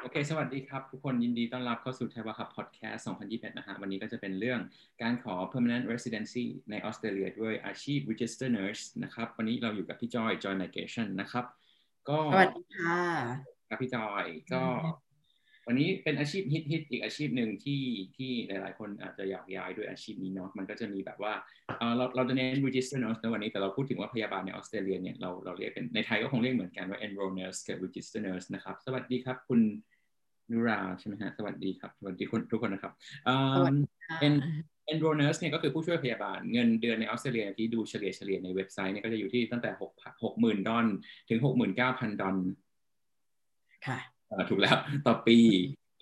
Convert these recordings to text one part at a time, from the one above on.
โอเค สวัสดีครับ ทุกคนยินดีต้อนรับเข้าสู่ไทยวาครับพอดแคสต์ 2021 นะฮะ วันนี้ก็จะเป็นเรื่องการขอ permanent residency ในออสเตรเลียด้วยอาชีพ register nurse นะครับ วันนี้เราอยู่กับพี่จอย Joy Migration นะครับ ก็ สวัสดีค่ะ ครับพี่จอย ก็ วันนี้เป็นอาชีพฮิตฮิตอีกอาชีพหนึ่งที่ที่หลายๆ คนอาจจะอยากย้ายด้วยอาชีพนี้เนาะมันก็จะมีแบบว่าเออเราเราจะเน้น register nurse ในวันนี้แต่เราพูดถึงว่าพยาบาลในออสเตรเลียเนี่ยเราเราเรียกเป็นในไทยก็คงเรียกเหมือนกันว่า enroll nurse กับ register nurse นะครับ สวัสดีครับคุณนุราใช่ไหมฮะสวัสดีครับสวัสดีคนทุกคนนะครับเอ่อสวัสดีค่ะ en enroll nurse เนี่ยก็คือผู้ช่วยพยาบาลเงินเดือนในออสเตรเลียที่ดูเฉลี่ยเฉลี่ยในเว็บไซต์เนี่ยก็จะอยู่ที่ตั้งแต่หกหกหมื่นดอลถึงหกหมื่นเก้าพันดอลค่ะเอ่อ ถูกแล้วต่อปี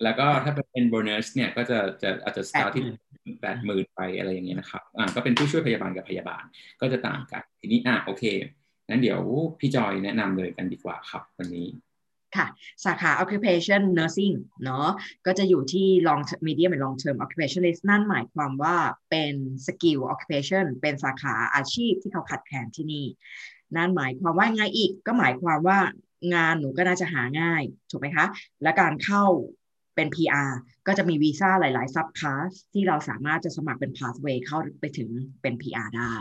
แล้วก็ถ้าเป็น enroll nurse เนี่ยก็จะจะอาจจะ start ที่แปดหมื่นไปอะไรอย่างเงี้ยนะครับอ่าก็เป็นผู้ช่วยพยาบาลกับพยาบาลก็จะต่างกัน ทีนี้อะโอเคงั้นเดี๋ยวพี่จอยแนะนำเลยกันดีกว่าครับวันนี้ค่ะ สาขา occupation nursing เนาะก็จะอยู่ที่ long medium and long term occupationist นั่นหมายความว่าเป็น skill occupation เป็นสาขาอาชีพที่เขาขัดแคลนที่นี่ นั่นหมายความว่าไงอีกก็หมายความว่า งานหนูก็น่าจะหาง่ายถูกไหมคะ และการเข้าเป็น PR ก็จะมีวีซ่าหลาย ๆ ซับคลาสที่เราสามารถจะสมัครเป็น pathway เข้าไปถึงเป็น PR ได้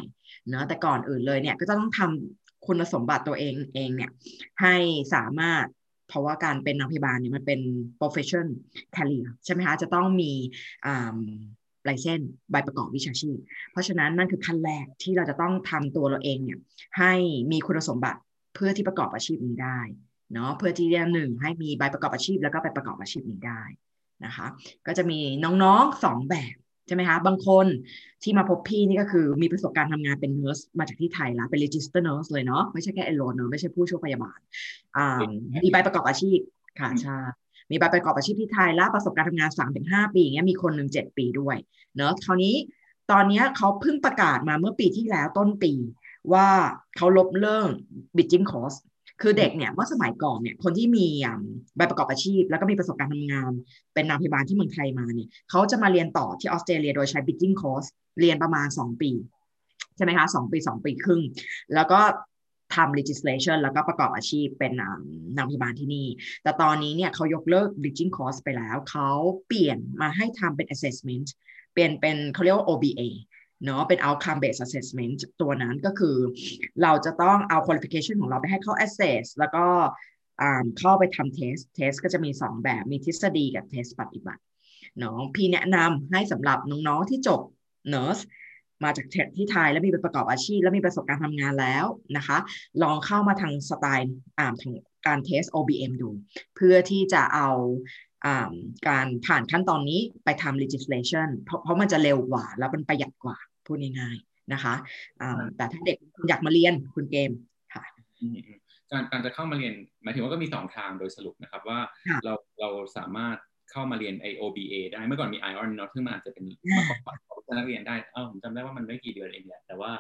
เนอะแต่ก่อนอื่นเลยเนี่ยก็จะต้องทำคุณสมบัติตัวเองเองเนี่ยให้สามารถเพราะว่าการเป็นนักพยาบาลเนี่ยมันเป็น profession career ใช่ไหมคะจะต้องมีลายเส้นใบประกอบวิชาชีพ เพราะฉะนั้นนั่นคือขั้นแรกที่เราจะต้องทำตัวเราเองเนี่ยให้มีคุณสมบัติ เพื่อที่ประกอบอาชีพนี้ได้เนาะเพื่อที่จะหนึ่งให้มีใบประกอบอาชีพแล้วก็ไปประกอบอาชีพนี้ได้นะคะ ก็จะมีน้องๆสองแบบใช่ไหมคะบางคนที่มาพบพี่นี่ก็คือมีประสบการณ์ทำงานเป็นเนอร์สมาจากที่ไทยแล้วเป็น register nurse เลยเนาะไม่ใช่แค่ enroll nurse ไม่ใช่ผู้ช่วยพยาบาลอ่ามีใบประกอบอาชีพค่ะใช่มีใบประกอบอาชีพที่ไทยแล้วประสบการณ์ทำงาน3าถึงหปีอย่างเงี้ยมีคนหนึ่งเจ็ดปีด้วยเนาะคราวนี้ตอนนี้เขาเพิ่งประกาศมาเมื่อปีที่แล้วต้นปี ว่าเขาลบเรื่อง bridging course คือเด็กเนี่ยเมื่อสมัยก่อนเนี่ยคนที่มีใบประกอบอาชีพ แล้วก็มีประสบการณ์ทำงาน เป็นนางพยาบาลที่เมืองไทยมาเนี่ยเขาจะมาเรียนต่อที่ออสเตรเลีย โดยใช้ bridging course เรียนประมาณ 2 ปี ใช่ไหมคะสองปี 2 ปีครึ่ง แล้วก็ทำ legislation แล้วก็ประกอบอาชีพเป็นนางพยาบาลที่นี่ แต่ตอนนี้เนี่ยเขายกเลิก bridging course ไปแล้ว เขาเปลี่ยนมาให้ทำเป็น assessment เปลี่ยนเป็นเขาเรียกว่า OBA เนาะเป็น outcome based assessment ตัวนั้นก็คือ เราจะต้องเอา qualification ของเราไปให้เขา assess แล้วก็เข้าไปทำ test test ก็จะมี 2 แบบมีทฤษฎีกับ test ปฏิบัติเนาะพี่แนะนำให้สำหรับน้องๆที่จบ nurse มาจากที่ไทยแล้วมีไปประกอบอาชีพ แล้วมีประสบการณ์ทำงานแล้วนะคะ ลองเข้ามาทางสไตล์อ่าทางการเทส OBM ดู เพื่อที่จะเอาการผ่านขั้นตอนนี้ไปทำ legislation เพราะเพราะมันจะเร็วกว่า แล้วมันประหยัดกว่า พูดง่ายๆนะคะแต่ถ้าเด็กอยากมาเรียนคุณเกมค่ะการการจะเข้ามาเรียนหมายถึงว่าก็มีสองทางโดยสรุปนะครับว่าเราเราสามารถเข้ามาเรียน IOBA ได้เมื่อก่อนมี ION เนาะซึ่งมันอาจจะเป็นมาก่อนนักเรียนได้เออผมจำได้ว่ามันไม่กี่เดือนเองแหละแต่ว่า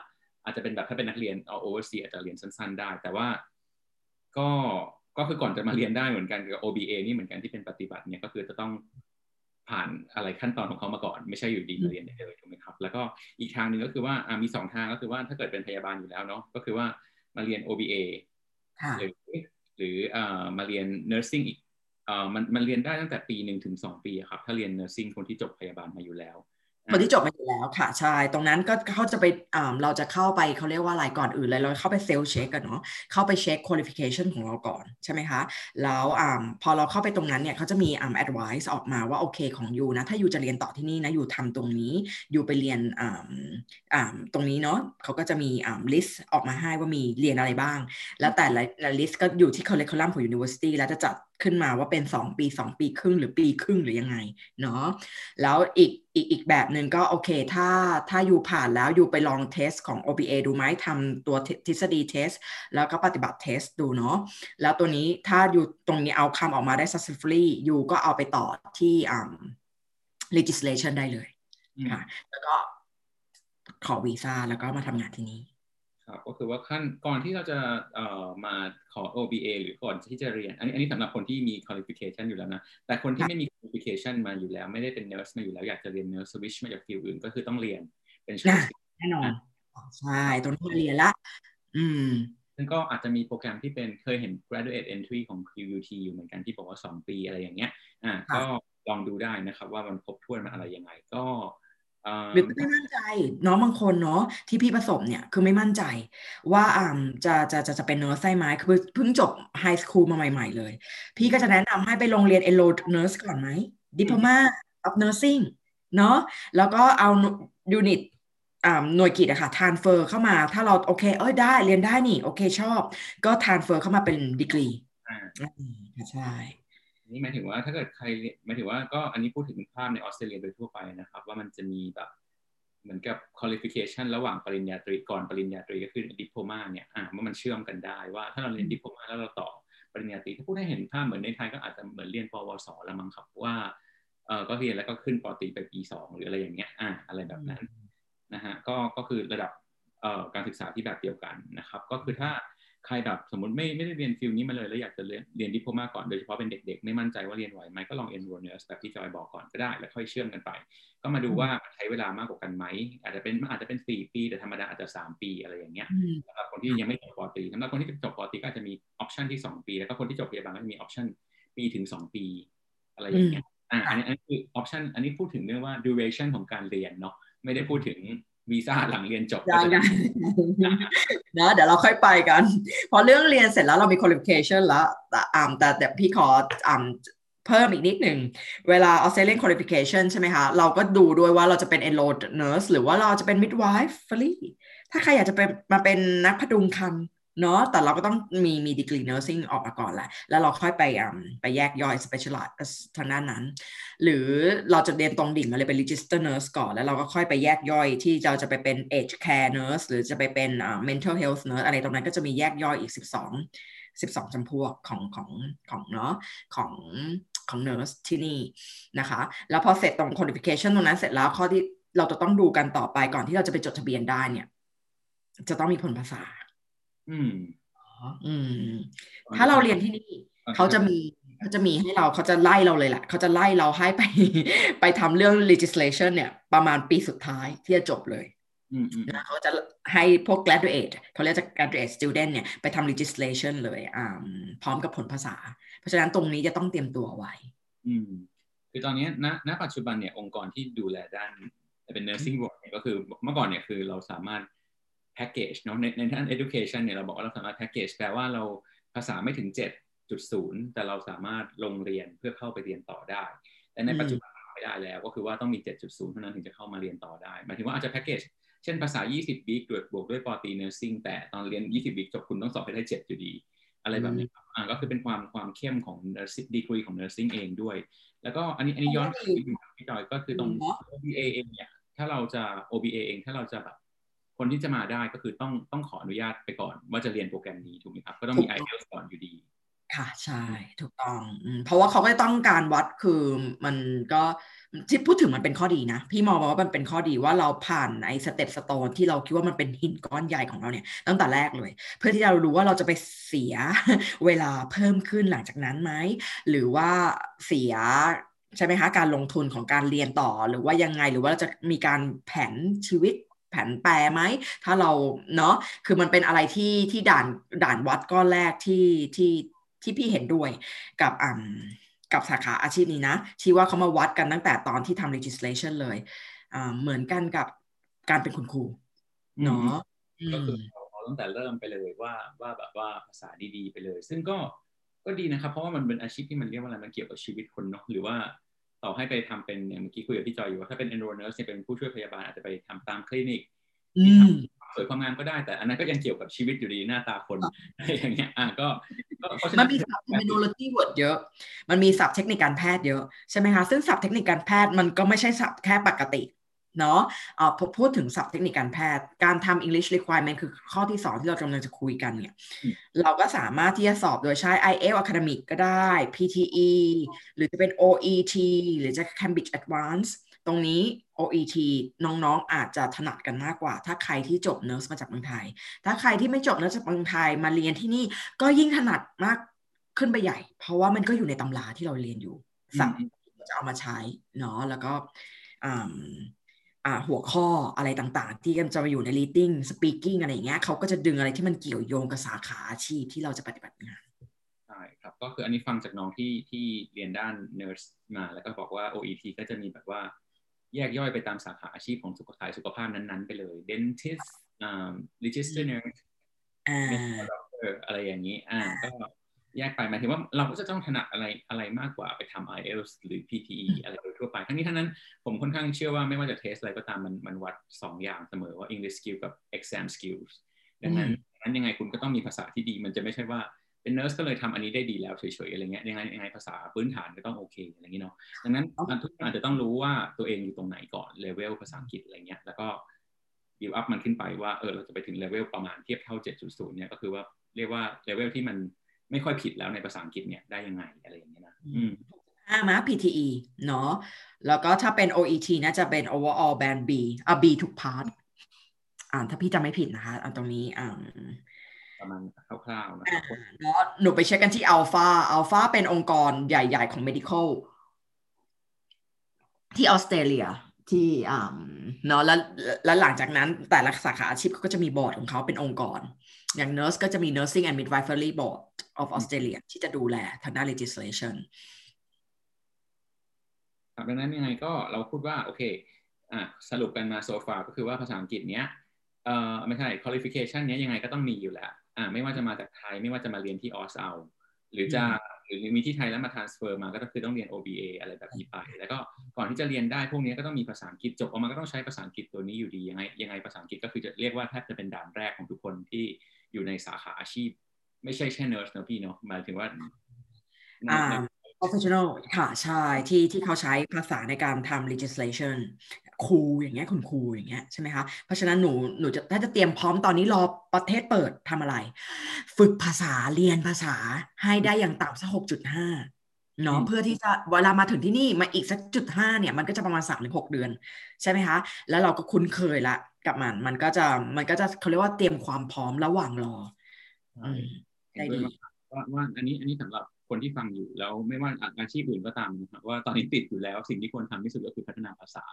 อาจจะเป็นแบบถ้าเป็นนักเรียนเอา overseas อาจจะเรียนสั้นๆได้ แต่ว่าก็ก็คือก่อนจะมาเรียนได้เหมือนกันกับ OBA นี่เหมือนกันที่เป็นปฏิบัติเนี่ยก็คือจะต้อง ผ่านอะไรขั้นตอนของเขามาก่อน ไม่ใช่อยู่ดีมาเรียนได้เลยถูกไหมครับ แล้วก็อีกทางหนึ่งก็คือว่ามีสองทางก็คือว่าถ้าเกิดเป็นพยาบาลอยู่แล้วเนาะก็คือว่ามาเรียน OBA หรือหรือมาเรียน nursing อีกมันมันเรียนได้ตั้งแต่ปีหนึ่งถึงสองปีครับถ้าเรียน nursing คนที่จบพยาบาลมาอยู่แล้ว คนที่จบมาอยู่แล้วค่ะใช่ตรงนั้นก็เขาจะไปเราจะเข้าไปเขาเรียกว่าอะไรก่อนอื่นเลยเราเข้าไป self check กันเนาะเข้าไปเช็ค qualification ของเราก่อนใช่ไหมคะแล้วอพอเราเข้าไปตรงนั้นเนี่ยเขาจะมีอ่า advice ออกมาว่าโอเคของยูนะถ้ายูจะเรียนต่อที่นี่นะยูทำตรงนี้ยูไปเรียนอ่าอ่าตรงนี้เนาะเขาก็จะมีอ่า list ออกมาให้ว่ามีเรียนอะไรบ้าง แล้วแต่ละ list ก็อยู่ที่ curriculum ของ university แล้วจะจัด ขึ้นมาว่าเป็น 2 ปี 2 ปีครึ่งหรือปีครึ่งหรือยังไงเนาะแล้วอีกอีกอีกแบบหนึ่งก็โอเค ถ้าถ้าอยู่ผ่านแล้วอยู่ไปลองเทสของ OBA ดูไหมทำตัวทฤษฎีเทส แล้วก็ปฏิบัติเทสดูเนาะแล้วตัวนี้ถ้าอยู่ตรงนี้เอาคำออกมาได้ successfully อยู่ก็เอาไปต่อที่ legislation ได้เลยค่ะแล้วก็ขอวีซ่าแล้วก็มาทำงานที่นี่ ครับก็คือว่าขั้นก่อนที่เราจะเอ่อมาขอ OBA หรือก่อนที่จะเรียน อันนี้อันนี้สำหรับคนที่มี qualification อยู่แล้วนะ แต่คนที่ไม่มี qualification มาอยู่แล้ว ไม่ได้เป็น nurse มาอยู่แล้วอยากจะเรียน nurse switch มาจากฟิลอื่นก็คือต้องเรียนเป็นแน่นอนใช่ต้องเรียนละ อืมใซึ่งก็อาจจะมีโปรแกรมที่เป็นเคยเห็น graduate entry ของ QUT อยู่เหมือนกันที่บอกว่า 2 ปีอะไรอย่างเงี้ยอ่าก็ลองดูได้นะครับว่ามันครบถ้วนมันอะไรยังไงก็ หรือไม่มั่นใจน้องบางคนเนาะที่พี่ประสบเนี่ยคือไม่มั่นใจ ว่าอ่าจะจะจะจะเป็น nurse ได้ไหมคือเพิ่งจบ high school มาใหม่ ๆ เลย พี่ก็จะแนะนำให้ไปลองเรียน enrolled nurse ก่อนไหมdiploma of nursing เนาะแล้วก็เอา unit หน่วยกิจอะค่ะ transfer เข้ามาถ้าเราโอเค เอ้ยได้เรียนได้นี่ โอเคชอบ ก็ transfer เข้ามาเป็นดีกรีใช่ นี่หมายถึงว่าถ้าเกิดใครหมายถึงว่าก็อันนี้พูดถึงภาพในออสเตรเลียโดยทั่วไปนะครับ ว่ามันจะมีแบบเหมือนกับ qualification ระหว่างปริญญาตรีก่อนปริญญาตรีก็คือ diploma เนี่ยอ่าว่ามันเชื่อมกันได้ว่าถ้าเราเรียน diploma แล้วเราต่อปริญญาตรีถ้าพูดให้เห็นภาพเหมือนในไทยก็อาจจะเหมือนเรียนปวสแล้วมั้งครับว่าเออก็เรียนแล้วก็ขึ้นปตรีไปปีสองหรืออะไรอย่างเงี้ยอ่าอะไรแบบนั้นนะฮะก็ก็คือระดับเอ่อการศึกษาที่แบบเดียวกันนะครับ ก็คือถ้า ใครแบบสมมติไม่ไม่ได้เรียน field นี้มาเลยแล้วอยากจะเรียนเรียน diploma ก่อนโดยเฉพาะเป็นเด็กๆ ไม่มั่นใจว่าเรียนไหวไหมก็ลอง enrolled nurse แบบที่จอยบอกก่อนก็ได้ แล้วค่อยเชื่อมกันไป ก็มาดูว่าใช้เวลามากกว่ากันไหมอาจจะเป็นอาจจะเป็นสี่ปี แต่ธรรมดาอาจจะสามปีอะไรอย่างเงี้ยสำหรับคนที่ยังไม่จบป.ตรีสำหรับคนที่จบป.ตรีก็อาจจะมี option ที่สองปีแล้วก็คนที่จบพยาบาลก็จะมี option ปีถึงสองปี อะไรอย่างเงี้ยอ่าอันนี้อันนี้คือ option อันนี้พูดถึงเรื่องว่า duration ของการเรียนเนาะไม่ได้พูดถึง วีซ่าหลังเรียนจบยังนะเดี๋ยวเราค่อยไปกัน พอเรื่องเรียนเสร็จแล้วเรามี qualification แล้วแต่อ่าแต่แต่พี่ขออ่าเพิ่มอีกนิดหนึ่ง เวลา Australian qualification ใช่ไหมคะ เราก็ดูด้วยว่าเราจะเป็น enrolled nurse หรือว่าเราจะเป็น midwife ถ้าใครอยากจะเป็นมาเป็นนักพดุงครรภ์ เนาะแต่เราก็ต้องมีมีดีกรีเนอร์ซิ่งออกมาก่อนแหละ แล้วเราค่อยไปอ่าไปแยกย่อย specialize ทางด้านนั้น หรือเราจะเรียนตรงดิ่งมาเลยเป็น register nurse ก่อน แล้วเราก็ค่อยไปแยกย่อยที่เราจะไปเป็น age care nurse หรือจะไปเป็นอ่า mental health nurse อะไรตรงนั้นก็จะมีแยกย่อยอีก 12 12จำพวกของของของเนาะของของ nurse ที่นี่นะคะ แล้วพอเสร็จตรง qualification ตรงนั้นเสร็จแล้วข้อที่เราจะต้องดูกันต่อไปก่อนที่เราจะไปจดทะเบียนได้เนี่ย จะต้องมีผลภาษา อืมอืม ถ้าเราเรียนที่นี่เขาจะมีเขาจะมีให้เราเขาจะไล่เราเลยแหละเขาจะไล่เราให้ไป ไปทำเรื่อง legislation เนี่ย ประมาณปีสุดท้ายที่จะจบเลยนะเขาจะให้พวก graduate เขาเรียกจะ graduate student เนี่ย ไปทำ legislation เลยอ่าพร้อมกับผลภาษา เพราะฉะนั้นตรงนี้จะต้องเตรียมตัวไว้ อืม คือตอนนี้ณณปัจจุบันเนี่ยองค์กรที่ดูแลด้านเป็น nursing work เนี่ยก็คือเมื่อก่อนเนี่ยคือเราสามารถ แพ็กเกจเนาะในในด้าน education เนี่ยเราบอกว่าเราสามารถแพ็กเกจแปลว่าเราภาษาไม่ถึง 7.0 แต่เราสามารถลงเรียนเพื่อเข้าไปเรียนต่อได้ แต่ในปัจจุบันไม่ได้แล้ว ก็คือว่าต้องมี 7.0 เท่านั้นถึงจะเข้ามาเรียนต่อได้หมายถึงว่าอาจจะแพ็กเกจเช่นภาษา 20 วิกด้วยบวกด้วยปอตีเนอร์ซิ่งแต่ตอนเรียน 20 วิกจบคุณต้องสอบไปได้ 7 อยู่ดี อะไรแบบนี้อ่าก็คือเป็นความความเข้มของ nursing degree ของ nursing เองด้วย แล้วก็อันนี้อันนี้ย้อนไปพี่จอยก็คือตรง OBA เองเนี่ยถ้าเราจะ OBA เองถ้าเราจะแบบ คนที่จะมาได้ก็คือต้องต้องขออนุญาตไปก่อน ว่าจะเรียนโปรแกรมนี้ถูกไหมครับ ก็ต้องมี i อ l t s ก่อนอยู่ดีค่ะใช่ถูกต้องเพราะว่าเขาก็ต้องการวัดคือมันก็ที่พูดถึงมันเป็นข้อดีนะ พี่มองว่ามันเป็นข้อดีว่าเราผ่านไอ้สเต็ปสโตนที่เราคิดว่ามันเป็นหินก้อนใหญ่ของเราเนี่ยตั้งแต่แรกเลย เพื่อที่เรารู้ว่าเราจะไปเสียเวลาเพิ่มขึ้นหลังจากนั้นไหม หรือว่าเสียใช่ไหมคะการลงทุนของการเรียนต่อหรือว่ายังไงหรือว่าเราจะมีการแผนชีวิต แผนแปรไหม ถ้าเราเนาะคือมันเป็นอะไรที่ที่ด่านด่านวัดก้อนแรกที่ที่ที่พี่เห็นด้วยกับอ่ากับสาขาอาชีพนี้นะ ที่ว่าเขามาวัดกันตั้งแต่ตอนที่ทำ legislation เลยอ่าเหมือนกันกับการเป็นคุณครูเนาะก็คือเราตั้งแต่เริ่มไปเลยว่าว่าแบบว่าภาษาดีๆ ไปเลย ซึ่งก็ก็ดีนะครับ เพราะว่ามันเป็นอาชีพที่มันเรียกว่าอะไรมันเกี่ยวกับชีวิตคนเนาะหรือว่า ต่อให้ไปทำเป็นอย่างเมื่อกี้คุยกับพี่จอยอยู่ว่าถ้าเป็น enroll nurse เนี่ยเป็นผู้ช่วยพยาบาลอาจจะไปทำตามคลินิกสวยความงามก็ได้แต่อันนั้นก็ยังเกี่ยวกับชีวิตอยู่ดีหน้าตาคนอะไรอย่างเงี้ยอะก็มันมีศัพท์ terminology word เยอะ มันมีศัพท์เทคนิคการแพทย์เยอะใช่ไหมคะซึ่งศัพท์เทคนิคการแพทย์มันก็ไม่ใช่ศัพท์แค่ปกติ เนาะอ่าพูดถึงศัพท์เทคนิคการแพทย์ การทำ English requirement คือข้อที่สองที่เรากำลังจะคุยกันเนี่ย เราก็สามารถที่จะสอบโดยใช้ IELTS Academic ก็ได้ PTE หรือจะเป็น OET หรือจะ Cambridge Advanced ตรงนี้ OET น้องๆ อาจจะถนัดกันมากกว่า ถ้าใครที่จบ nurse มาจากเมืองไทย ถ้าใครที่ไม่จบ nurse จากเมืองไทยมาเรียนที่นี่ก็ยิ่งถนัดมากขึ้นไปใหญ่ เพราะว่ามันก็อยู่ในตำราที่เราเรียนอยู่สับจะเอามาใช้เนาะแล้วก็อ่า หัวข้ออะไรต่างๆ ที่จะมาอยู่ใน reading speaking อะไรอย่างเงี้ยเขาก็จะดึงอะไรที่มันเกี่ยวโยงกับสาขาอาชีพที่เราจะปฏิบัติงานใช่ครับ ก็คืออันนี้ฟังจากน้องที่ที่เรียนด้าน nurse มาแล้วก็บอกว่า OET ก็จะมีแบบว่าแยกย่อยไปตามสาขาอาชีพของสุขภาพสุขภาพนั้นๆ ไปเลย dentist อ่า register nurse อ่า doctor อะไรอย่างนี้อ่าก็ แยกไปหมายถึงว่าเราก็จะต้องถนัดอะไรอะไรมากกว่าไปทำ IELTS หรือ PTE อะไรโดยทั่วไป ทั้งนี้ทั้งนั้นผมค่อนข้างเชื่อว่าไม่ว่าจะเทสอะไรก็ตามมันมันวัด 2 อย่างเสมอว่า English skill กับ exam skills ดังนั้นดังนั้นยังไงคุณก็ต้องมีภาษาที่ดี มันจะไม่ใช่ว่าเป็นเน r ร์สก็เลยทำอันนี้ได้ดีแล้วเฉยๆอะไรเงี้ยยังไงยังไงภาษาพื้นฐานก็ต้องโอเคอะไรเงี้ยเนาะดังนั้นทุกคนอาจจะต้องรู้ว่าตัวเองอยู่ตรงไหนก่อนเลเวลภาษาอังกฤษอะไรเงี้ยแล้วก็บิวอัพมันขึ้นไปว่าเออเราจะไปถึงเลเวลประมาณเทียบเท่า 7.0 เนี่ยก็คือว่าเรียกว่าเลเวลที่มัน ไม่ค่อยผิดแล้วในภาษาอังกฤษเนี่ยได้ยังไงอะไรอย่างเงี้ยนะอืมห้ามา PTE เนาะแล้วก็ถ้าเป็น OET น่าจะเป็น overall band B อะ B ทุก part อ่าถ้าพี่จำไม่ผิดนะคะอันตรงนี้อ่าประมาณคร่าวๆนะครับเนาะหนูไปเช็คกันที่ AHPRA Alpha เป็นองค์กรใหญ่ๆของ medical ที่ออสเตรเลียที่อ่าเนาะแล้วแล้วหลังจากนั้นแต่ละสาขาอาชีพเขาก็จะมีบอร์ดของเขาเป็นองค์กร อย่าง nurse ก็จะมี nursing and midwifery board of Australia ที่จะดูแลทางด้าน legislation ครับดังนั้นยังไงก็เราพูดว่า โอเคอะสรุปกันมาโซฟาก็คือว่าภาษาอังกฤษเนี้ยเอ่อไม่ใช่ qualification เนี้ยยังไงก็ต้องมีอยู่แล้วอ่าไม่ว่าจะมาจากไทยไม่ว่าจะมาเรียนที่ออสเอาหรือจะหรือมีที่ไทยแล้วมา transfer มาก็คือต้องเรียน OBA อะไรแบบนี้ไป แล้วก็ก่อนที่จะเรียนได้พวกนี้ก็ต้องมีภาษาอังกฤษจบออกมาก็ต้องใช้ภาษาอังกฤษตัวนี้อยู่ดียังไงยังไงภาษาอังกฤษก็คือจะเรียกว่าแทบจะเป็นด่านแรกของทุกคนที่ อยู่ในสาขาอาชีพ ไม่ใช่แค่ nurse นะพี่เนาะหมายถึงว่าอ่า professional ค่ะใช่ที่ที่เขาใช้ภาษาในการทำ legislation ครูอย่างเงี้ยคุณครูอย่างเงี้ยใช่ไหมคะเพราะฉะนั้นหนูหนูจะถ้าจะเตรียมพร้อมตอนนี้รอประเทศเปิดทำอะไร ฝึกภาษาเรียนภาษาให้ได้อย่างต่ำสักหกจุดห้าเนาะเพื่อที่จะเวลามาถึงที่นี่มาอีกสักจุดห้าเนี่ยมันก็จะประมาณสามถึงหกเดือน ใช่ไหมคะ แล้วเราก็คุ้นเคยละ กับมัน มันก็จะมันก็จะเขาเรียกว่าเตรียมความพร้อมระหว่างรออืมได้ดีว่าว่าอันนี้อันนี้สำหรับคนที่ฟังอยู่แล้วไม่ว่าอาชีพอื่นก็ตามนะครับว่าตอนนี้ติดอยู่แล้วสิ่งที่ควรทำที่สุดก็คือพัฒนาภาษา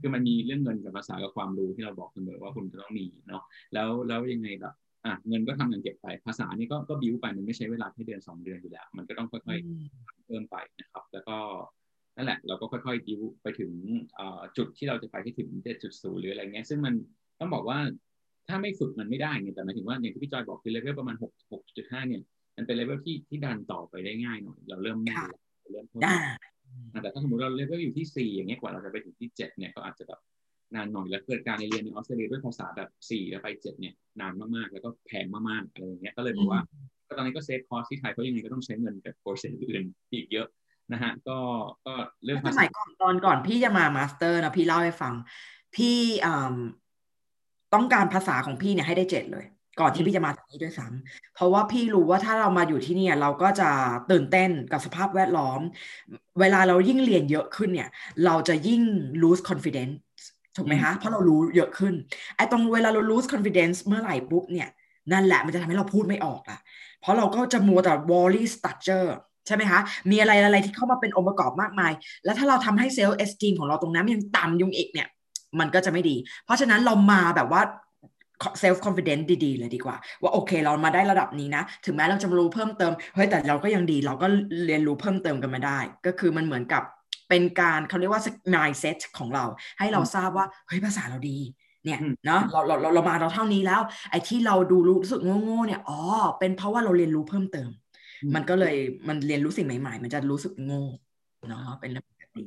คือมันมีเรื่องเงินกับภาษากับความรู้ที่เราบอกเสมอว่าคุณจะต้องมีเนาะแล้วแล้วยังไงล่ะอะเงินก็ทำเงินเก็บไปภาษานี่ก็ก็บิ้วไปมันไม่ใช้เวลาแค่เดือนสองเดือนอยู่แล้ว มันก็ต้องค่อยๆเพิ่มไปนะครับ แล้วก็ นั่นแหละเราก็ค่อยๆบิ้วไปถึงจุดที่เราจะไปให้ถึง7.0หรืออะไรเงี้ยซึ่งมันต้องบอกว่าถ้าไม่ฝึกมันไม่ได้ไงแต่หมายถึงว่าอย่างที่พี่จอยบอกคือเลเวลประมาณ6 6.5เนี่ย มันเป็นเลเวลที่ที่ดันต่อไปได้ง่ายหน่อยเราเริ่มไม่เริ่มได้แต่ถ้าสมมติเราเลเวลอยู่ที่สี่อย่างเงี้ยกว่าเราจะไปถึงที่เจ็ดเนี่ยก็อาจจะแบบนานหน่อยแล้วเกิดการเรียนในออสเตรเลียด้วยภาษาแบบสี่แล้วไปเจ็ดเนี่ยนานมากๆ แล้วก็แพงมากๆอะไรอย่างเงี้ยก็เลยบอกว่าก็ตอนนี้ก็ save cost ที่ไทยเพราะยังไงก็ต้องใช้เงินกับ process อื่นอีกเยอะ นะฮะก็ก็เรื่องสมัยก่อนตอนก่อนพี่จะมา master นะพี่เล่าให้ฟัง พี่ต้องการภาษาของพี่เนี่ยให้ได้เจ็ดเลย ก่อนที่พี่จะมาที่นี้ด้วยซ้ำเพราะว่าพี่รู้ว่าถ้าเรามาอยู่ที่นี่เราก็จะตื่นเต้นกับสภาพแวดล้อม เวลาเรายิ่งเรียนเยอะขึ้นเนี่ย เราจะยิ่ง lose confidence ถูกไหมคะ เพราะเรารู้เยอะขึ้น ไอ้ตรงเวลาเรา lose confidence เมื่อไหร่ปุ๊บเนี่ย นั่นแหละมันจะทำให้เราพูดไม่ออกละเพราะเราก็จะมัวแต่ worry structure ใช่ไหมคะ มีอะไรอะไรที่เข้ามาเป็นองค์ประกอบมากมาย แล้วถ้าเราทำให้ self-esteem ของเราตรงนั้นยังต่ำลงอีกเนี่ย มันก็จะไม่ดี เพราะฉะนั้นเรามาแบบว่าเซลฟ์คอนฟ idence ดีๆ เลยดีกว่า ว่าโอเคเรามาได้ระดับนี้นะ ถึงแม้เราจะรู้เพิ่มเติม เฮ้ยแต่เราก็ยังดี เราก็เรียนรู้เพิ่มเติมกันมาได้ ก็คือมันเหมือนกับเป็นการเขาเรียกว่า mindset ของเรา ให้เราทราบว่าเฮ้ยภาษาเราดีเนี่ยเนาะเราเราเรามาเราเท่านี้แล้ว ไอ้ที่เราดูรู้สึกโง่ๆเนี่ยอ๋อเป็นเพราะว่าเราเรียนรู้เพิ่มเติม มันก็เลยมันเรียนรู้สิ่งใหม่ ๆ มันจะรู้สึกโง่เนาะเป็นเรื่องปกติ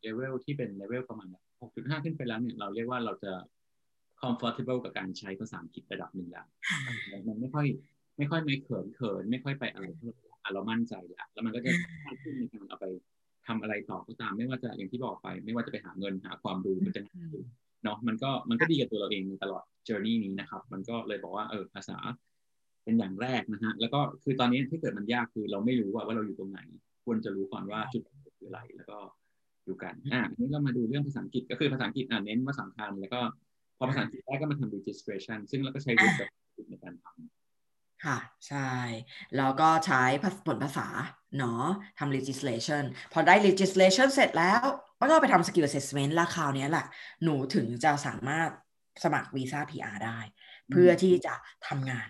เลเวลที่เป็นเลเวลประมาณ6.5ขึ้นไปแล้วเนี่ยเราเรียกว่าเราจะ comfortable กับการใช้ภาษาอังกฤษระดับหนึ่งแล้วมันไม่ค่อยไม่ค่อยไม่เขินเขินไม่ค่อยไปอะไรเท่าไหร่เรามั่นใจแล้วแล้วมันก็จะขึ้นในการเอาไปทำอะไรต่อก็ตาม ไม่ว่าจะอย่างที่บอกไป ไม่ว่าจะไปหาเงินหาความรู้มันจะเนาะมันก็มันก็ดีกับตัวเราเองตลอด journey นี้นะครับ มันก็เลยบอกว่าเออภาษา เป็นอย่างแรกนะฮะแล้วก็คือตอนนี้ที่เกิดมันยากคือเราไม่รู้ว่าว่าเราอยู่ตรงไหน ควรจะรู้ก่อนว่าจุดคืออะไรแล้วก็ดูกันอ่าอันนี้เรามาดูเรื่องภาษาอังกฤษก็คือภาษาอังกฤษอ่าเน้นว่าสำคัญ แล้วก็พอภาษาอังกฤษได้ก็มาทำ registration ซึ่งเราก็ใช้วุฒิกับในการทค่ะ ใช่ แล้วก็ใช้ผลภาษาเนาะทำ legislation พอได้ legislation เสร็จแล้วก็ไปทำ skill assessment แล้วคราวนี้แหละ หนูถึงจะสามารถสมัครวีซ่า PR ได้ เพื่อที่จะทำงาน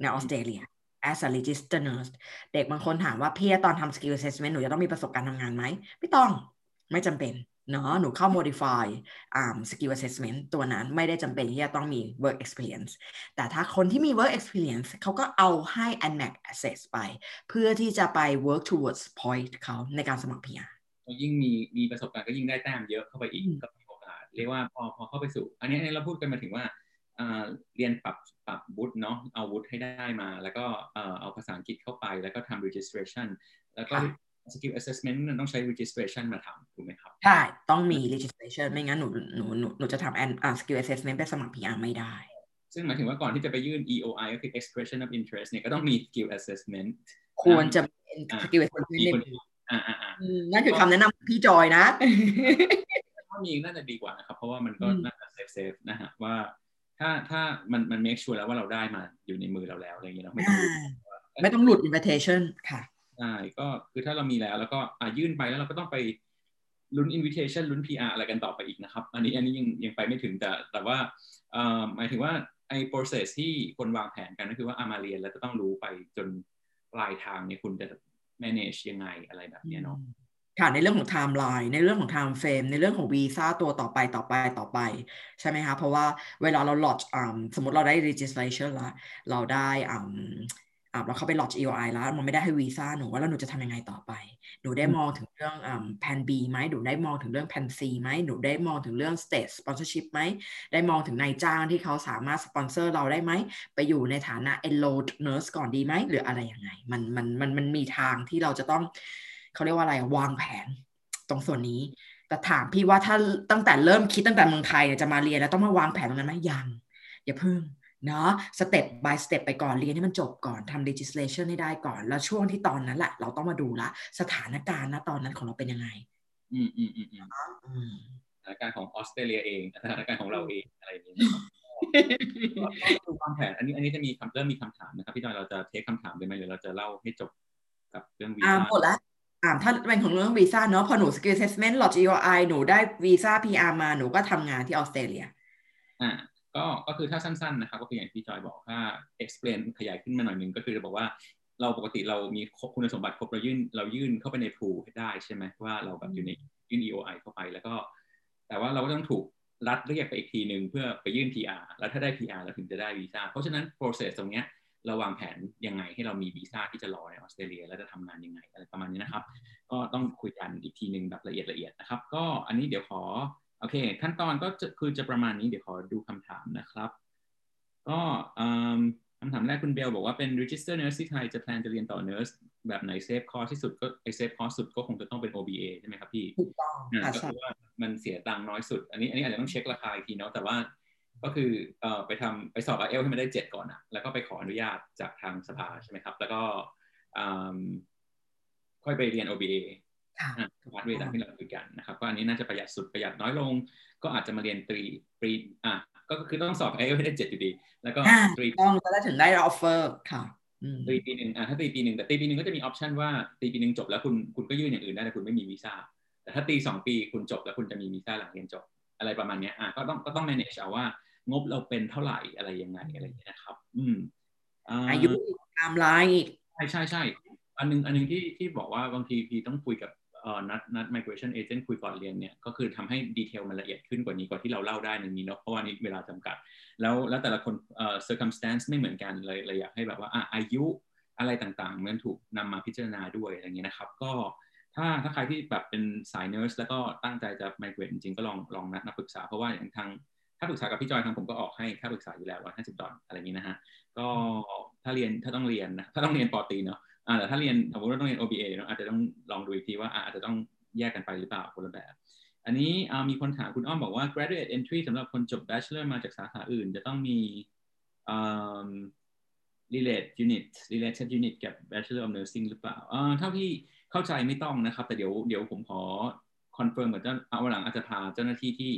ในออสเตรเลีย as a registered nurse เด็กบางคนถามว่าพี่ตอนทำ skill assessment หนูจะต้องมีประสบการณ์ทำงานไหม ไม่ต้องไม่จำเป็นเนาะหนูเข้า modify um, skill assessment ตัวนั้นไม่ได้จำเป็นที่จะต้องมี work experience แต่ถ้าคนที่มี work experience เขาก็เอาให้ ANMAC access ไป เพื่อที่จะไป work towards point เขาในการสมัคร PR ยิ่งมีมีประสบการณ์ก็ยิ่งได้แต้มเยอะเข้าไปอีกก็มีโอกาสเรียกว่าพอพอเข้าไปสู่ อันนี้เราพูดกันมาถึงว่าเรียนปรับ ปรับวุฒิเนาะเอาวุฒิให้ได้มา แล้วก็เอาภาษาอังกฤษเข้าไป แล้วก็ทำ registration แล้วก็ skill assessment ต้องใช้ registration มาทำถูกไหมครับ ใช่ ต้องมี registration ไม่งั้นหนูหนูหนูหนูจะทำ uh, skill assessment ไปสมัคร PR ไม่ได้ ซึ่งหมายถึงว่าก่อนที่จะไปยื่น EOI ก็คือ expression of interest เนี่ยก็ต้องมี skill assessment ควรจะเป็น skill assessment อ่าอ่าอ่านั่นคือคำแนะนำพี่จอยนะถ้ามีน่าจะดีกว่านะครับ เพราะว่ามันก็น่าจะ safe safe นะฮะว่า ถ้าถ้ามันมัน make sure แล้วว่าเราได้มาอยู่ในมือเราแล้วอะไรอย่างเงี้ยเนาะไม่ต้องไม่ต้องลุ้น invitation ค่ะใช่ก็คือถ้าเรามีแล้วแล้วก็อ่ายื่นไปแล้วเราก็ต้องไปลุ้น invitation ลุ้น PR อะไรกันต่อไปอีกนะครับ อันนี้อันนี้ยังยังไปไม่ถึงแต่แต่ว่าหมายถึงว่าไอ้ process ที่คนวางแผนกันก็คือว่าอามาเรียนแล้วจะต้องรู้ไปจนปลายทางเนี่ยคุณจะ manage ยังไงอะไรแบบนี้เนาะ ค่ะในเรื่องของไทม์ไลน์ในเรื่องของ timeframe ในเรื่องของวีซ่าตัวต่อไปต่อไปต่อไป ใช่ไหมคะเพราะว่าเวลาเรา lodge สมมติเราได้ registration แล้วเราได้อ่าเราเข้าไป lodge EOI แล้วมันไม่ได้ให้วีซ่าหนูว่าแล้วหนูจะทำยังไงต่อไป หนูได้มองถึงเรื่องอ่าแผน B ไหมหนูได้มองถึงเรื่องแผน C ไหมหนูได้มองถึงเรื่อง state sponsorship ไหมได้มองถึงนายจ้างที่เขาสามารถสปอนเซอร์เราได้ไหม ไปอยู่ในฐานะ enrolled nurse ก่อนดีไหมหรืออะไรยังไง มันมันมันมันมีทางที่เราจะต้อง เขาเรียกว่าอะไรวางแผนตรงส่วนนี้ แต่ถามพี่ว่าถ้าตั้งแต่เริ่มคิดตั้งแต่เมืองไทยจะมาเรียนแล้วต้องมาวางแผนตรงนั้นไหมยังอย่าเพิ่งเนาะสเต็ป by สเต็ปไปก่อนเรียนให้มันจบก่อนทำ legislation ให้ได้ก่อน แล้วช่วงที่ตอนนั้นแหละเราต้องมาดูละสถานการณ์ณตอนนั้นของเราเป็นยังไง อืมอืมอืมอืมสถานการณ์ของออสเตรเลียเองสถานการณ์ของเราเองอะไรอย่างนี้ก็วางแผนอันนี้อันนี้จะมีเริ่มมีคำถามนะครับพี่จอยเราจะเทคคำถามเลยไหมหรือเราจะเล่าให้จบกับเรื่องวีซ่าหมดละ อ่าถ้าเป็นของเรื่องวีซ่าเนาะพอหนู skill assessment หลอด GOI หนูได้วีซ่า PR มาหนูก็ทำงานที่ออสเตรเลียอ่าก็ก็คือถ้าสั้นๆนะครับก็คืออย่างที่จอยบอกถ้า explain ขยายขึ้นมาหน่อยหนึ่งก็คือจะบอกว่าเราปกติเรามีคุณสมบัติครบเรายื่นเรายื่นเข้าไปในพูได้ใช่ไหมว่าเราแบบอยู่ในยื่น EOI เข้าไปแล้วก็ แต่ว่าเราก็ต้องถูกรัดเรียกไปอีกทีหนึ่งเพื่อไปยื่น PR แล้วถ้าได้ PR เราถึงจะได้วีซ่าเพราะฉะนั้น process ตรงเนี้ย เราวางแผนยังไงให้เรามีวีซ่าที่จะรอในออสเตรเลียแล้วจะทำงานยังไงอะไรประมาณนี้นะครับ ก็ต้องคุยกันอีกทีหนึ่งแบบละเอียดละเอียดนะครับ ก็อันนี้เดี๋ยวขอโอเค ขั้นตอนก็จะคือจะประมาณนี้เดี๋ยวขอดูคำถามนะครับ ก็คำถามแรกคุณเบลบอกว่าเป็น register nurse ที่ไทยจะ plan จะเรียนต่อ nurse แบบไหน save cost ที่สุดก็ไอ save cost สุดก็คงจะต้องเป็น OBA ใช่ไหมครับพี่ถูกต้องก็คือว่ามันเสียตังค์น้อยสุด อันนี้อันนี้อาจจะต้องเช็คราคาอีกทีเนาะแต่ว่า ก็คือเอ่อไปทำไปสอบ IELTS ให้มันได้เจ็ดก่อนอะแล้วก็ไปขออนุญาตจากทางสภาใช่ไหมครับ แล้วก็ค่อยไปเรียน OBA pathway ที่เราคุยกันนะครับก็อันนี้น่าจะประหยัดสุดประหยัดน้อยลง ก็อาจจะมาเรียนตรีตรีอะก็คือต้องสอบ IELTS ให้ได้เจ็ดอยู่ดี แล้วก็ตรีต้องจะได้ถึงได้ offerร์ค่ะตรีปีหนึ่งอะถ้าตรีปีหนึ่งแต่ตรีปีหนึ่งก็จะมี option ว่าตรีปีหนึ่งจบแล้วคุณคุณก็ยื่นอย่างอื่นได้แต่คุณไม่มีวีซ่าแต่ถ้าตีสองปีคุณจบแล้วคุณจะมีวีซ่าหลังเรียนจบ อะไรประมาณนี้อะก็ต้องก็ต้อง manage เอาว่า งบเราเป็นเท่าไหร่อะไรยังไงอะไรอย่างเงี้ยนะครับ อืมอายุตามไลน์ใช่ใช่ใช่อันนึงอันนึงที่ที่บอกว่าบางทีพี่ต้องคุยกับเอ่อนัดนัด migration agent คุยก่อนเรียนเนี่ยก็คือทำให้ดีเทลมันละเอียดขึ้นกว่านี้กว่าที่เราเล่าได้ในนี้เนาะเพราะว่านี้เวลาจำกัด แล้วแล้วแต่ละคนเอ่อ circumstance ไม่เหมือนกันเลยเลยอยากให้แบบว่าอะอายุอะไรต่างๆมันถูกนำมาพิจารณาด้วยอะไรเงี้ยนะครับ ก็ถ้าถ้าใครที่แบบเป็นสายเนอร์สแล้วก็ตั้งใจจะ migrate จริงๆก็ลองลองนัดมาปรึกษา เพราะว่าอย่างทาง ถ้าปรึกษากับพี่จอยทางผมก็ออกให้ค่าปรึกษาอยู่แล้วร้อยห้าสิบดอลอะไรนี้นะฮะก็ถ้าเรียนถ้าต้องเรียนนะถ้าต้องเรียนปอตีเนาะอ่าแต่ถ้าเรียนสมมติว่าต้องเรียน OBA เนาะอาจจะต้องลองดูอีกทีว่าอาจจะต้องแยกกันไปหรือเปล่าคนละแบบ อันนี้มีคนถามคุณอ้อมบอกว่า graduate entry สำหรับคนจบ bachelor มาจากสาขาอื่น จะต้องมี relate unit related unit กับ bachelor of nursing หรือเปล่าเท่าที่เข้าใจไม่ต้องนะครับ แต่เดี๋ยวเดี๋ยวผมขอ confirm กับเจ้าเอาหลังอาจจะพาเจ้าหน้าที่ที่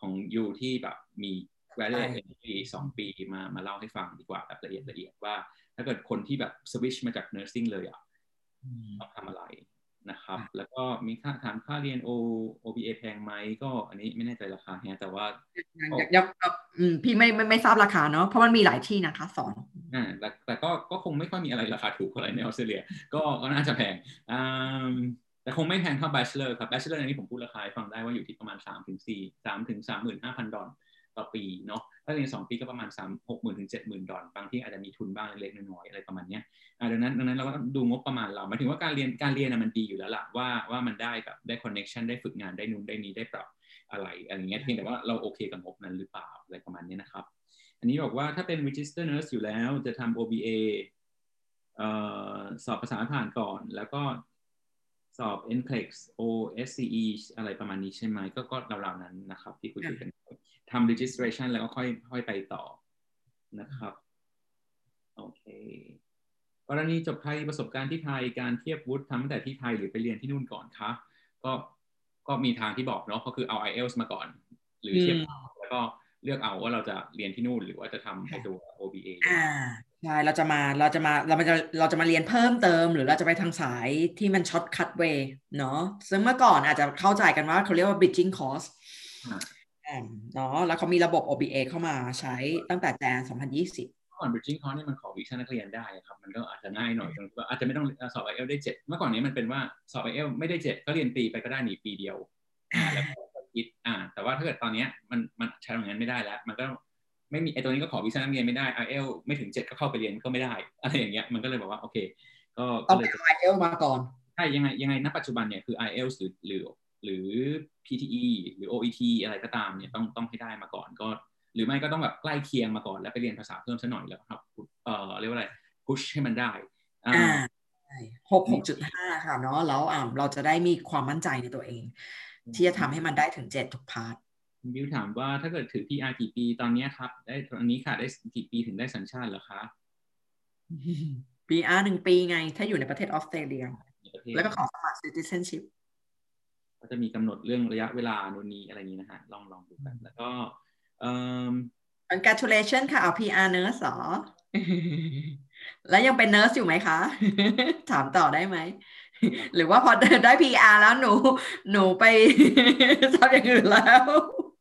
ของ U ที่แบบมี graduate ปีสองปีมามาเล่าให้ฟังดีกว่าแบบละเอียดละเอียดว่า ถ้าเกิดคนที่แบบสวิชมาจาก nursing เลยอะต้องทำอะไรนะครับ แล้วก็มีคำถามค่าเรียน O OBA แพงไหมก็อันนี้ไม่แน่ใจราคาฮะแต่ว่ายับพี่ไม่ไม่ไม่ทราบราคาเนาะเพราะมันมีหลายที่นะคะสอนอ่าแต่แต่ก็ก็คงไม่ค่อยมีอะไรราคาถูกอะไรในออสเตรเลีย ก็ก็น่าจะแพงอ่า แต่คงไม่แพงเท่า bachelor ครับ bachelor ในนี้ผมพูดราคาฟังได้ว่าอยู่ที่ประมาณ3ถึง4 3ถึง35,000ดอลต่อปีเนาะถ้าเรียน2ปีก็ประมาณ3 6 0 0 0 0ถึง70,000ดอลบางที่อาจจะมีทุนบ้างเล็กๆน้อยๆอะไรประมาณเนี้อ่าดังนั้นดังนั้นเราก็ดูงบประมาณเราหมายถึงว่าการเรียนการเรียนมันดีอยู่แล้วล่ะว่าว่ามันได้แบบได้ connection ได้ฝึกงานได้นู่นได้นี้ได้ปรับอะไรอะไรเงี้ยเพียงแต่ว่าเราโอเคกับงบนั้นหรือเปล่าอะไรประมาณนี้นะครับ อันนี้บอกว่าถ้าเป็น register nurse อยู่แล้วจะทำ OBA สอบภาษาผ่านก่อน แล้วก็ สอบ NCLEX OSCE อะไรประมาณนี้ใช่ไหม ก็ก็ราวๆนั้นนะครับ ที่คุยกันทำ registration แล้วก็ค่อยค่อยไปต่อนะครับ โอเคกรณีจบไทยประสบการณ์ที่ไทยการเทียบวุฒิทำตั้งแต่ที่ไทยหรือไปเรียนที่นู่นก่อนคะก็ก็มีทางที่บอกเนาะก็คือเอา IELTS มาก่อน หรือเทียบแล้วก็เลือกเอาว่าเราจะเรียนที่นู่นหรือว่าจะทำไอตัว OBA อ่า ใช่เราจะมาเราจะมาเราจะเราจะมาเรียนเพิ่มเติม หรือเราจะไปทางสายที่มัน shortcut way เนาะซึ่งเมื่อก่อนอาจจะเข้าใจกันว่าเขาเรียกว่า bridging course เนาะแล้วเขามีระบบ OBA เข้ามาใช้ตั้งแต่ Jan 2020ก่อน bridging course นี่มันขอวีซ่านักเรียนได้ครับ มันก็อาจจะง่ายหน่อยตรงที่ว่าอาจจะไม่ต้องสอบ IELTS ได้เจ็ดเมื่อก่อนนี้มันเป็นว่าสอบ IELTS ไม่ได้เจ็ดก็เรียนปีไปก็ได้หนีปีเดียวอ่าแล้วก็คิดอ่า แต่ว่าถ้าเกิดตอนนี้มันมันใช้ตรงนั้นไม่ได้แล้ว มันก็ ไม่มีไอตัวนี้ก็ขอวีซ่านักเรียนไม่ได้ IELTS ไม่ถึงเจ็ดก็เข้าไปเรียนก็ไม่ได้ อะไรอย่างเงี้ยมันก็เลยบอกว่าโอเค ก็ต้องเป็น IELTS มาก่อนใช่ยังไงยังไงณปัจจุบันเนี่ยคือ IELTS หรือหรือหรือ PTE หรือ OET อะไรก็ตามเนี่ยต้องต้องให้ได้มาก่อนก็ หรือไม่ก็ต้องแบบใกล้เคียงมาก่อนแล้วไปเรียนภาษาเพิ่มสักหน่อยแล้วครับเอ่อเรียกว่าอะไรพุชให้มันได้อ่าหกหกจุดห้าค่ะเนาะแล้วอ่าเราจะได้มีความมั่นใจในตัวเอง ที่จะทำให้มันได้ถึงเจ็ดทุกพาร์ท บิวถามว่าถ้าเกิดถือ PR กี่ปีตอนนี้ครับ ได้ตอนนี้ค่ะได้กี่ปีถึงได้สัญชาติเหรอคะ PR หนึ่งปีไง ถ้าอยู่ในประเทศออสเตรเลีย แล้วก็ขอสมัคร citizenship ก็จะมีกำหนดเรื่องระยะเวลาโน่นนี้อะไรนี้นะฮะ ลองลองดูกัน แล้วก็เอ่อ congratulation ค่ะเอา PR nurse หรอ แล้วยังเป็นเนอร์สอยู่ไหมคะ ถามต่อได้ไหม หรือว่าพอได้ PR แล้วหนู หนูไปทำอย่างอื่นแล้ว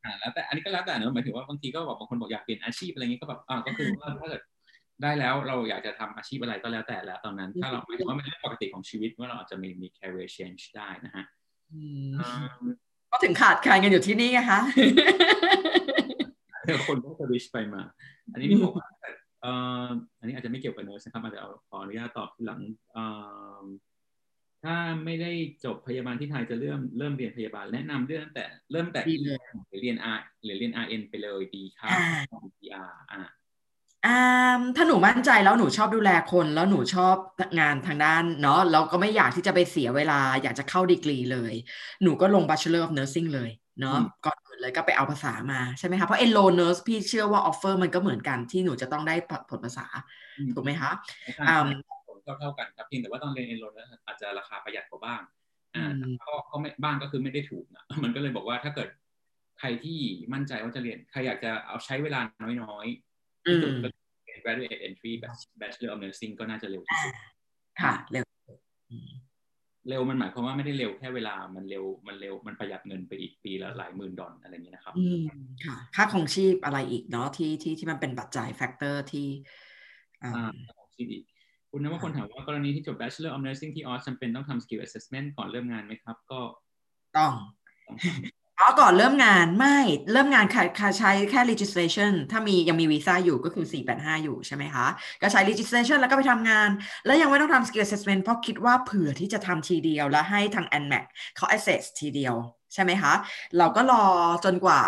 อ่าแล้วแต่อันนี้ก็แล้วแต่เนอะหมายถึงว่าบางทีก็บอกบางคนบอกอยากเปลี่ยนอาชีพอะไรเงี้ยก็แบบอ่าก็คือว่าถ้าเกิดได้แล้วเราอยากจะทำอาชีพอะไรก็แล้วแต่แล้วตอนนั้น ถ้าเราหมายถึงว่ามันเป็นเรื่องปกติของชีวิตว่าเราอาจจะมีมี career change ได้นะฮะก็ถึงขาดใครกันอยู่ที่นี่ไงคะคนก็สวิชไปมา อันนี้นี่บอกว่าเอ่ออันนี้อาจจะไม่เกี่ยวกับเนอร์สนะครับอาจจะเอาขออนุญาตตอบหลัง ถ้าไม่ได้จบพยาบาลที่ไทยจะเริ่มเริ่มเรียนพยาบาลแนะนำเรื่องแต่เริ่มแต่หรือเรียน R หรือเรียน RN ไปเลยดีครับ PR อ่าถ้าหนูมั่นใจแล้วหนูชอบดูแลคน แล้วหนูชอบงานทางด้านเนาะแล้วก็ไม่อยากที่จะไปเสียเวลา อยากจะเข้าดีกรีเลย หนูก็ลง Bachelor of Nursing เลยเนาะก่อนอื่นเลยก็ไปเอาภาษามาใช่ไหมคะ เพราะ Enlo Nurse พี่เชื่อว่าออฟเฟอร์มันก็เหมือนกันที่หนูจะต้องได้ผลภาษา ถูกไหมคะอ่าก็ เท่ากันครับเพียงแต่ว่าตอนเรียน Enlo อาจจะราคาประหยัดกว่าบ้างอ่าก็ก็ไม่บ้างก็คือไม่ได้ถูกนะมันก็เลยบอกว่าถ้าเกิดใครที่มั่นใจว่าจะเรียนใครอยากจะเอาใช้เวลาน้อยๆ graduate entry bachelor of nursing ก็น่าจะเร็วที่สุดค่ะเร็วเร็วมันหมายความว่าไม่ได้เร็วแค่เวลา มันเร็ว มันเร็ว มันประหยัดเงินไปอีกปีละหลายหมื่นดอลอะไรอย่างนี้นะครับ อืม ค่ะ ค่าครองชีพอะไรอีกเนาะที่ที่ที่มันเป็นปัจจัย factor ที่อ่าครองชีพอีก คุณนว่าคนถามว่ากรณีที่จบ Bachelor of Nursing ที่ออสจำเป็นต้องทำ skill assessment ก่อนเริ่มงานไหมครับ ก็ต้องอ๋อก่อนเริ่มงานไม่เริ่มงานค่ะใช้แค่ registration ถ้ามียังมีวีซ่าอยู่ก็คือ 485 อยู่ใช่ไหมคะ ก็ใช้ registration แล้วก็ไปทำงาน แล้วยังไม่ต้องทำ skill assessment เพราะคิดว่าเผื่อที่จะทำทีเดียว แล้วให้ทาง NMAC เขา assess ทีเดียว ใช่ไหมคะ เราก็รอจนกว่า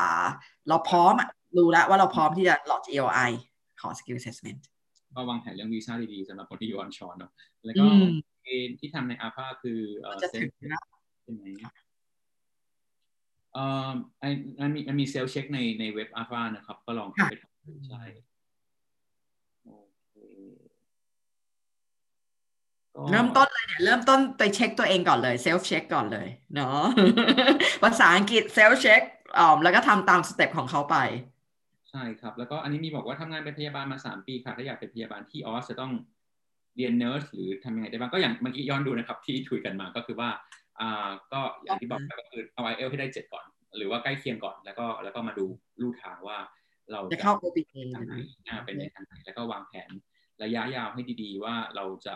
เราพร้อมรู้แล้วว่าเราพร้อมที่จะหลอด EOI ขอ skill assessment ก็วางแผนเรื่องวีซ่าดีๆสำหรับคนที่อยู่ออนชอนเนาะแล้วก็ที่ทำในอาภาคือเออเซ็นใช่ไหมเอ่อมันมีมันมี self check ในในเว็บ AHPRA นะครับ ก็ลองไปทำใช่เริ่มต้นเลยเนี่ยเริ่มต้นไปเช็คตัวเองก่อนเลย self check ก่อนเลยเนาะภาษาอังกฤษ self check อ๋อแล้วก็ทำตาม step ของเขาไป ใช่ครับ แล้วก็อันนี้มีบอกว่าทำงานเป็นพยาบาลมาสามปีค่ะ ถ้าอยากเป็นพยาบาลที่ออสจะต้องเรียน nurse หรือทำยังไงได้บ้างก็อย่างเมื่อกี้ย้อนดูนะครับ ที่คุยกันมาก็คือว่าอ่าก็อย่างที่บอกไปก็คือเอาไอเอลให้ได้เจ็ดก่อน หรือว่าใกล้เคียงก่อนแล้วก็แล้วก็มาดูลู่ทางว่าเราจะเข้า OBA ทางไหนอ่าเป็นในทางไหนแล้วก็วางแผนระยะยาวให้ดีๆ ว่าเราจะ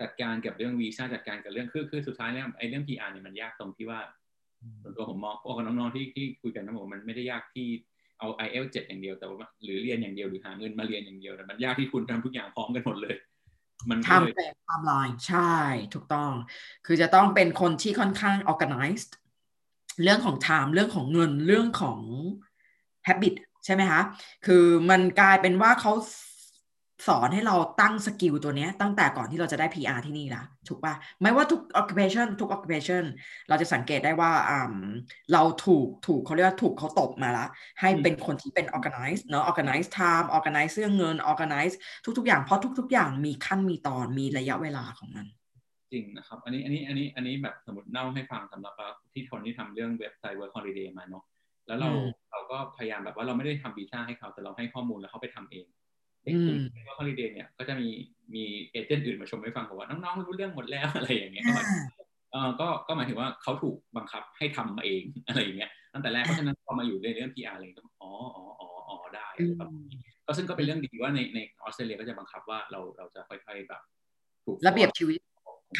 จัดการกับเรื่องวีซ่าจัดการกับเรื่องคือคือสุดท้ายเนี่ยไอ้เรื่อง PR เนี่ยมันยากตรงที่ว่าส่วนตัวผมมองพวกน้องๆที่ที่คุยกันนะผมมันไม่ได้ยากที่ เอา i อเอลเจ็ดอย่างเดียวแต่ว่าหรือเรียนอย่างเดียวหรือหาเงินมาเรียนอย่างเดียวแต่มันยากที่คุณทำทุกอย่างพร้อมกันหมดเลย มันทำเลยเป็นไทม์ไลน์ใช่ ถูกต้อง คือจะต้องเป็นคนที่ค่อนข้าง organized เรื่องของ time เรื่องของเงินเรื่องของ habit ใช่ไหมคะ คือมันกลายเป็นว่าเขา สอนให้เราตั้ง skill ตัวเนี้ยตั้งแต่ก่อนที่เราจะได้ PR ที่นี่ละถูกปะไม่ว่าทุก occupation ทุก occupation เราจะสังเกตได้ว่าอ่าเราถูกถูกเขาเรียกว่าถูกเขาตบมาละ ให้เป็นคนที่เป็น organize เนาะ organize time organize เรื่องเงิน organize ทุก ๆ อย่างเพราะทุก ๆ อย่างมีขั้นมีตอนมีระยะเวลาของมัน จริงนะครับ อันนี้อันนี้อันนี้อันนี้แบบสมมติเล่าให้ฟังสำหรับว่าที่คนที่ทำเรื่องเว็บไซต์ Work Holiday มาเนาะแล้วเราอืมเราก็พยายามแบบว่าเราไม่ได้ทำวีซ่าให้เขาแต่เราให้ข้อมูลแล้วเขาไปทำเอง เด็กอืกลุ่มม Work Holiday เนี่ยก็จะมีมีเอเจนต์อื่นมาชมให้ฟังบอกว่าน้องๆรู้เรื่องหมดแล้วอะไรอย่างเงี้ยก็แบบเออก็ก็หมายถึงว่าเขาถูกบังคับให้ทำมาเองอะไรอย่างเงี้ยตั้งแต่แรกเพราะฉะนั้นพอมาอยู่ในเรื่อง PR อะไรก็อ๋ออ๋ออ๋ออ๋อได้อะไรแบบนี้ก็ซึ่งก็เป็นเรื่องดีว่าในในออสเตรเลียก็จะบังคับว่าเราเราจะค่อยๆแบบถูกระเบียบชีวิต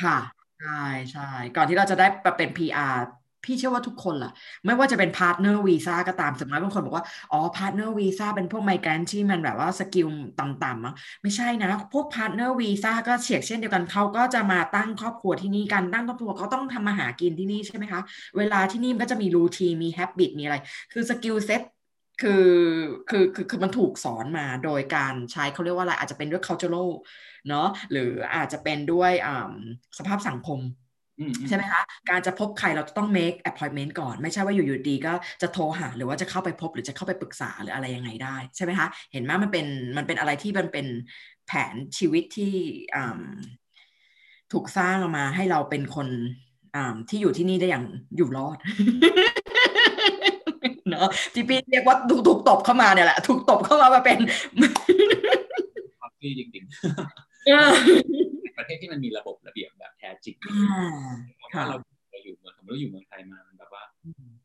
ค่ะใช่ใช่ก่อนที่เราจะได้มาเป็น PR พี่เชื่อว่าทุกคนล่ะ ไม่ว่าจะเป็น partner visa ก็ตามสมมติบางคนบอกว่า อ๋อ partner visa เป็นพวก migrant ที่มันแบบว่า skill ต่ำๆมั้งไม่ใช่นะ พวก partner visa ก็เฉกเช่นเดียวกันเขาก็จะมาตั้งครอบครัวที่นี่กันตั้งครอบครัวเขาต้องทำมาหากินที่นี่ใช่ไหมคะ เวลาที่นี่มันก็จะมี routine มี habit มีอะไร คือ skill set คือคือคือคือมันถูกสอนมาโดยการใช้เขาเรียกว่าอะไรอาจจะเป็นด้วย cultural เนาะหรืออาจจะเป็นด้วยอ่าสภาพสังคม ใช่ไหมคะ การจะพบใครเราจะต้อง make appointment ก่อน ไม่ใช่ว่าอยู่ๆดีก็จะโทรหา หรือว่าจะเข้าไปพบหรือจะเข้าไปปรึกษาหรืออะไรยังไงได้ใช่ไหมคะ เห็นไหมมันเป็นมันเป็นอะไรที่มันเป็นแผนชีวิตที่อ่าถูกสร้างออกมาให้เราเป็นคนอ่าที่อยู่ที่นี่ได้อย่างอยู่รอดเนาะที่พี่เรียกว่าถูกถูกตบเข้ามาเนี่ยแหละ ถูกตบเข้ามามาเป็นครับที่จริงเออๆ ประเทศที่มันมีระบบระเบียบแบบแท้จริงอ่าเพราะค่ะว่าเราเราอยู่เมืองสมมติเราอยู่เมืองไทยมามันแบบว่า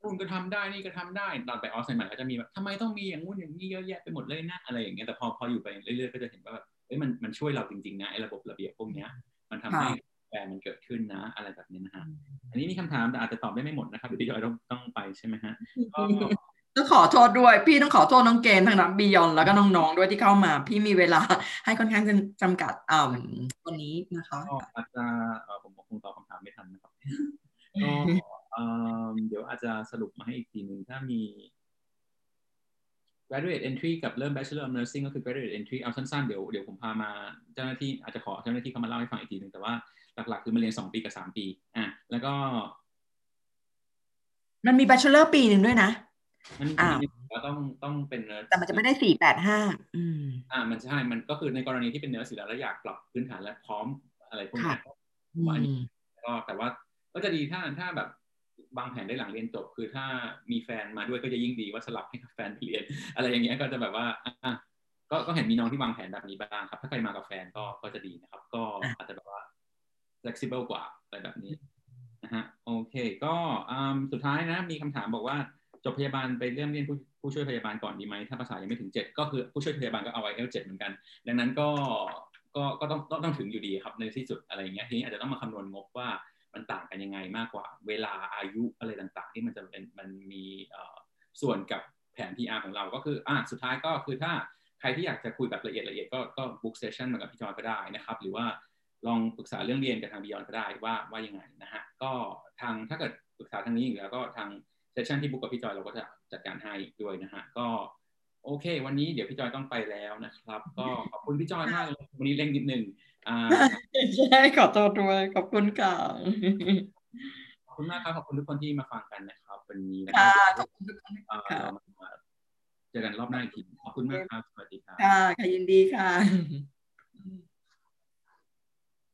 นู่นก็ทำได้นี่ก็ทำได้ตอนไปออสเตรเลียก็จะมีแบบทำไมต้องมีอย่างงู้นอย่างนี้เยอะแยะไปหมดเลยนะอะไรอย่างเงี้ยแต่พอพออยู่ไปเรื่อยๆก็จะเห็นว่าแบบเอ้ยมันมันช่วยเราจริงๆนะไอ้ระบบระเบียบพวกเนี้ย มันทำให้แฟนมันเกิดขึ้นนะ อะไรแบบนี้นะฮะอันนี้มีคำถามแต่อาจจะตอบได้ไม่หมดนะครับเดี๋ยวพี่จอยต้องต้องไปใช่ไหมฮะก็ ต้องขอโทษด้วย พี่ต้องขอโทษน้องเกณฑ์ทางนักบียอนแล้วก็น้องๆด้วยที่เข้ามา พี่มีเวลาให้ค่อนข้างจำกัดอ่าวันนี้นะคะก็อาจจะเอ่อผมคงตอบคำถามไม่ทันนะครับก็เอิ่มเดี๋ยวอาจจะสรุปมาให้อีกทีหนึ่งถ้ามี graduate entry กับเริ่ม bachelor of nursing ก็คือ graduate entry เอาสั้นๆ เดี๋ยวเดี๋ยวผมพามาเจ้าหน้าที่อาจจะขอเจ้าหน้าที่เข้ามาเล่าให้ฟังอีกทีหนึ่งแต่ว่าหลักๆ คือมาเรียน2ปีกับ3ปี อะ แล้วก็ มันมี bachelor ปีหนึ่งด้วยนะ มันอ้าวก็ต้องต้องเป็น nurse แต่มันจะไม่ได้สี่แปดห้าอืมอ่ามันใช่ มันก็คือในกรณีที่เป็นเนื้อสีแล้วแล้วอยากปรับพื้นฐานและพร้อมอะไรพวกนี้ค่ะผมว่าอันนี้ก็แต่ว่าก็จะดีถ้าถ้าแบบวางแผนได้หลังเรียนจบ คือถ้ามีแฟนมาด้วยก็จะยิ่งดีว่าสลับให้กับแฟนไปเรียน อะไรอย่างเงี้ยก็จะแบบว่าอะก็ก็เห็นมีน้องที่วางแผนแบบนี้บ้างครับ ถ้าใครมากับแฟนก็ก็จะดีนะครับ ก็อะอาจจะแบบว่า flexible กว่าอะไรแบบนี้นะฮะโอเค ก็อืมสุดท้ายนะมีคำถามบอกว่า จบพยาบาลไปเริ่มเรียนผู้ผู้ช่วยพยาบาลก่อนดีไหมถ้าภาษายังไม่ถึงเจ็ดก็คือผู้ช่วยพยาบาลก็เอาไว้เอลเจ็ดเหมือนกัน ดังนั้นก็ก็ก็ต้องต้องต้องถึงอยู่ดีครับในที่สุดอะไรอย่างเงี้ยทีนี้อาจจะต้องมาคำนวณงบว่ามันต่างกันยังไงมากกว่า เวลาอายุอะไรต่างๆ ที่มันจะเป็นมันมีส่วนกับแผน PR ของเราก็คืออะสุดท้ายก็คือถ้าใครที่อยากจะคุยแบบละเอียดละเอียดก็ก็ book session มากับพี่จอยก็ได้นะครับ หรือว่าลองปรึกษาเรื่องเรียนกับทาง Beyond ก็ได้ว่าว่ายังไงนะฮะก็ทางถ้าเกิดปรึกษาทางนี้อยู่แล้วก็ทาง session ที่ book กับพี่จอยเราก็จะจัดการให้ด้วยนะฮะก็โอเค วันนี้เดี๋ยวพี่จอยต้องไปแล้วนะครับ ก็ขอบคุณพี่จอยมากเลยวันนี้เร่งนิดนึงอ่าใช่ขอโทษด้วยขอบคุณค่ะขอบคุณมากครับขอบคุณทุกคนที่มาฟังกันนะครับวันนี้นะค่ะคขรัอบคุณทุกท่านเอ่อค่ะเรามาเจอกันรอบหน้าอีกทีขอบคุณมากครับสวัสดีครับค่ะค่ะยินดีค่ะ